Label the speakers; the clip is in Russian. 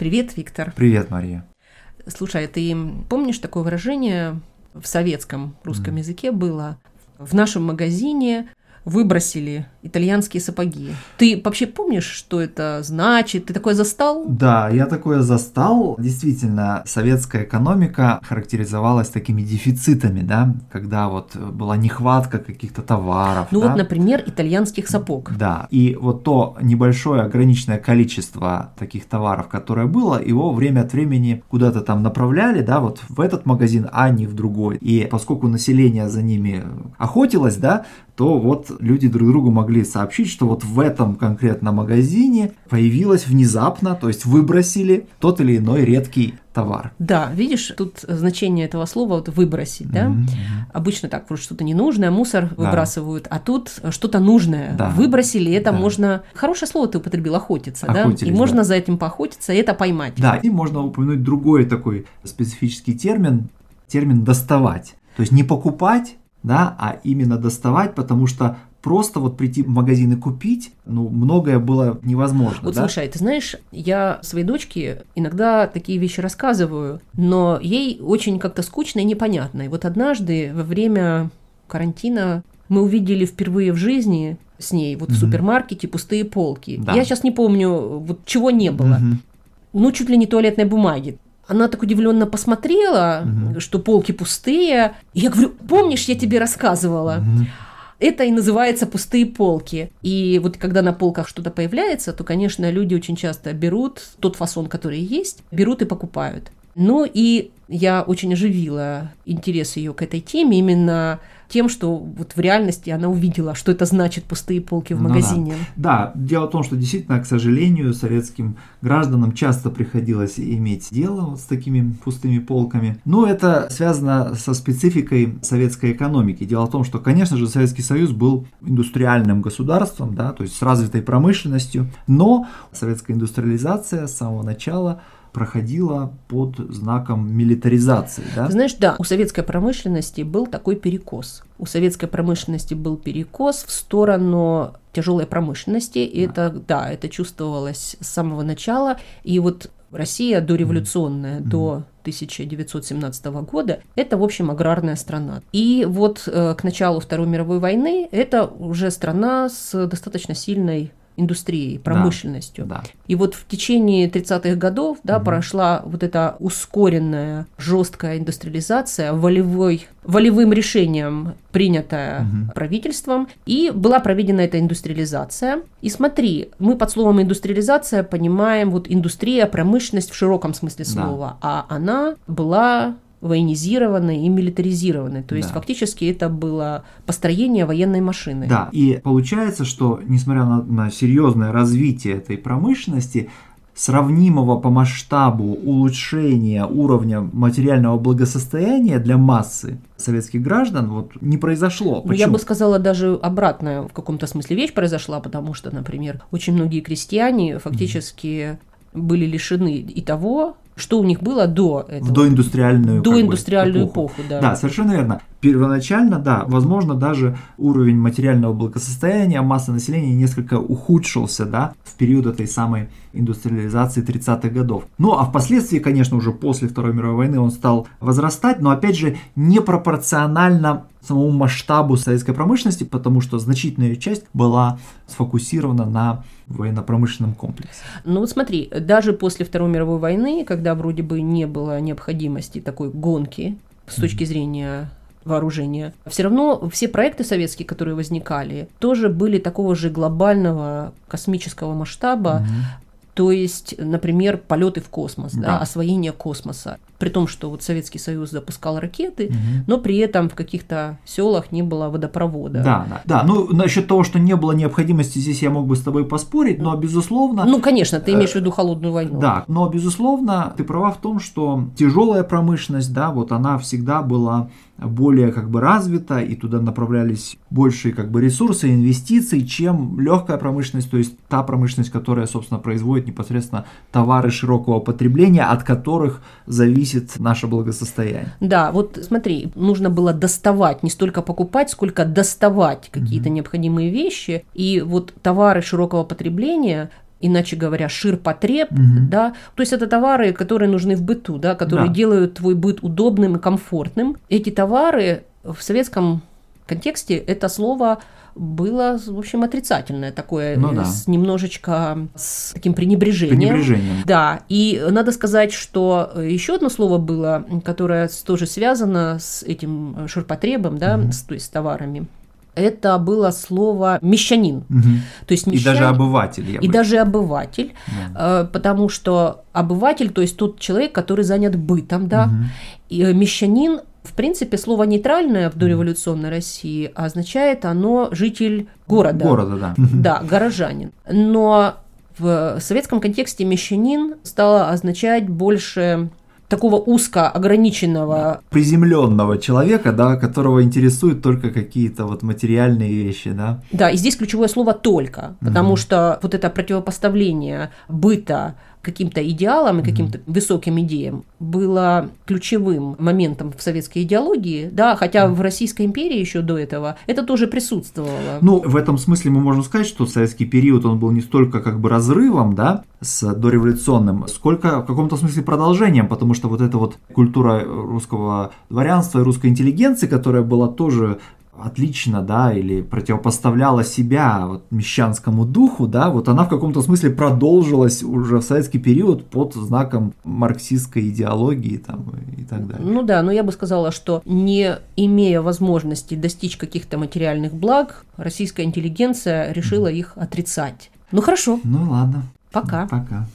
Speaker 1: Привет, Виктор.
Speaker 2: Привет, Мария.
Speaker 1: Слушай, ты помнишь такое выражение в советском русском mm. языке было? В нашем магазине выбросили итальянские сапоги. Ты вообще помнишь, что это значит? Ты такое застал?
Speaker 2: Да, я такое застал. Действительно, советская экономика характеризовалась такими дефицитами, да, когда вот была нехватка каких-то товаров.
Speaker 1: Ну
Speaker 2: да?
Speaker 1: вот, например, итальянских сапог.
Speaker 2: Да, и вот то небольшое ограниченное количество таких товаров, которое было, его время от времени куда-то там направляли, да, вот в этот магазин, а не в другой. И поскольку население за ними охотилось, да, то вот люди друг другу могли сообщить, что вот в этом конкретном магазине появилось внезапно, то есть выбросили тот или иной редкий товар.
Speaker 1: Да, видишь, тут значение этого слова вот выбросить, да? Mm-hmm. Обычно так вот что-то ненужное, мусор да. выбрасывают, а тут что-то нужное. Да. Выбросили, это да. можно... Хорошее слово ты употребил, охотиться, Охотились, да? И можно за этим поохотиться, и это поймать.
Speaker 2: Да, и можно упомянуть другой такой специфический термин, термин «доставать». То есть не покупать, да, а именно доставать, потому что просто вот прийти в магазин и купить, ну, многое было невозможно.
Speaker 1: Вот
Speaker 2: да?
Speaker 1: слушай, ты знаешь, я своей дочке иногда такие вещи рассказываю, но ей очень как-то скучно и непонятно. И вот однажды во время карантина мы увидели впервые в жизни с ней вот mm-hmm. в супермаркете пустые полки. Да. Я сейчас не помню, вот чего не было. Mm-hmm. Ну, чуть ли не туалетной бумаги. Она так удивленно посмотрела, угу. что полки пустые. И я говорю, помнишь, я тебе рассказывала? Угу. Это и называется пустые полки. И вот когда на полках что-то появляется, то, конечно, люди очень часто берут тот фасон, который есть, берут и покупают. Ну и я очень оживила интерес ее к этой теме именно тем, что вот в реальности она увидела, что это значит пустые полки в магазине.
Speaker 2: Ну, да. да, дело в том, что действительно, к сожалению, советским гражданам часто приходилось иметь дело вот с такими пустыми полками. Но это связано со спецификой советской экономики. Дело в том, что, конечно же, Советский Союз был индустриальным государством, да, то есть с развитой промышленностью, но советская индустриализация с самого начала проходила под знаком милитаризации. Да?
Speaker 1: Ты знаешь, да, у советской промышленности был такой перекос. У советской промышленности был перекос в сторону тяжелой промышленности. И да. это, да, это чувствовалось с самого начала. И вот Россия дореволюционная, mm-hmm. до 1917 года, это, в общем, аграрная страна. И вот э, к началу Второй мировой войны это уже страна с достаточно сильной индустрией, промышленностью. Да, да. И вот в течение 30-х годов да, угу. прошла вот эта ускоренная, жесткая индустриализация, волевой, волевым решением принятая угу. правительством, и была проведена эта индустриализация. И смотри, мы под словом индустриализация понимаем вот индустрия, промышленность в широком смысле слова, да. а она была военизированной и милитаризированной. То есть да. фактически это было построение военной машины.
Speaker 2: Да, и получается, что несмотря на, на серьезное развитие этой промышленности, сравнимого по масштабу улучшения уровня материального благосостояния для массы советских граждан вот не произошло.
Speaker 1: Почему? Я бы сказала, даже обратная в каком-то смысле вещь произошла, потому что, например, очень многие крестьяне фактически mm-hmm. были лишены и того, что у них было до этого.
Speaker 2: В доиндустриальную,
Speaker 1: до индустриальную эпоху. эпоху, да.
Speaker 2: Да, совершенно верно. Первоначально, да, возможно, даже уровень материального благосостояния массы населения несколько ухудшился, да, в период этой самой индустриализации 30-х годов. Ну, а впоследствии, конечно, уже после Второй мировой войны он стал возрастать, но, опять же, непропорционально самому масштабу советской промышленности, потому что значительная часть была сфокусирована на военно-промышленном комплексе.
Speaker 1: Ну вот смотри, даже после Второй мировой войны, когда вроде бы не было необходимости такой гонки с точки зрения вооружения. Все равно все проекты советские, которые возникали, тоже были такого же глобального космического масштаба, угу. То есть, например, полеты в космос, да. Да, освоение космоса. При том, что вот Советский Союз запускал ракеты, угу. но при этом в каких-то селах не было водопровода.
Speaker 2: Да, да, да. Ну, насчет того, что не было необходимости, здесь я мог бы с тобой поспорить, но безусловно.
Speaker 1: Ну, конечно, ты имеешь в виду холодную войну.
Speaker 2: Да, но безусловно, ты права в том, что тяжелая промышленность, да, вот она всегда была более как бы развита, и туда направлялись большие как бы ресурсы, инвестиции, чем легкая промышленность, то есть та промышленность, которая, собственно, производит непосредственно товары широкого потребления, от которых зависит наше благосостояние.
Speaker 1: Да, вот смотри, нужно было доставать, не столько покупать, сколько доставать какие-то mm-hmm. необходимые вещи, и вот товары широкого потребления иначе говоря, ширпотреб,
Speaker 2: Мгм.
Speaker 1: да, то есть это товары, которые нужны в быту, да, которые
Speaker 2: Да.
Speaker 1: делают твой быт удобным и комфортным. Эти товары в советском контексте это слово было, в общем, отрицательное такое,
Speaker 2: Ну
Speaker 1: э,
Speaker 2: да.
Speaker 1: с немножечко с таким пренебрежением.
Speaker 2: Пренебрежением.
Speaker 1: Да, и надо сказать, что еще одно слово было, которое тоже связано с этим э, ширпотребом, да,
Speaker 2: Мгм.
Speaker 1: с, то есть с товарами. Это было слово мещанин.
Speaker 2: Мгм.
Speaker 1: То есть
Speaker 2: И даже обыватель.
Speaker 1: и
Speaker 2: бы-
Speaker 1: даже обыватель,
Speaker 2: Да.
Speaker 1: э, потому что обыватель, то есть тот человек, который занят бытом, да,
Speaker 2: Мгм.
Speaker 1: и э, мещанин, в принципе, слово нейтральное в дореволюционной России означает оно житель города.
Speaker 2: Города, да.
Speaker 1: Да, горожанин. Но в советском контексте мещанин стало означать больше такого узко ограниченного
Speaker 2: Приземленного человека, да, которого интересуют только какие-то вот материальные вещи, да.
Speaker 1: Да, и здесь ключевое слово только, потому что вот это противопоставление быта каким-то идеалам и каким-то высоким идеям было ключевым моментом в советской идеологии, да, хотя в Российской империи еще до этого это тоже присутствовало.
Speaker 2: Ну, в этом смысле мы можем сказать, что советский период, он был не столько как бы разрывом, да, с дореволюционным, сколько в каком-то смысле продолжением, потому что вот эта вот культура русского дворянства и русской интеллигенции, которая была тоже отлично, да, или противопоставляла себя вот мещанскому духу, да, вот она в каком-то смысле продолжилась уже в советский период под знаком марксистской идеологии там и так далее.
Speaker 1: Ну да, но я бы сказала, что не имея возможности достичь каких-то материальных благ, российская интеллигенция решила их отрицать. Ну хорошо,
Speaker 2: Ну ладно,
Speaker 1: пока.
Speaker 2: пока.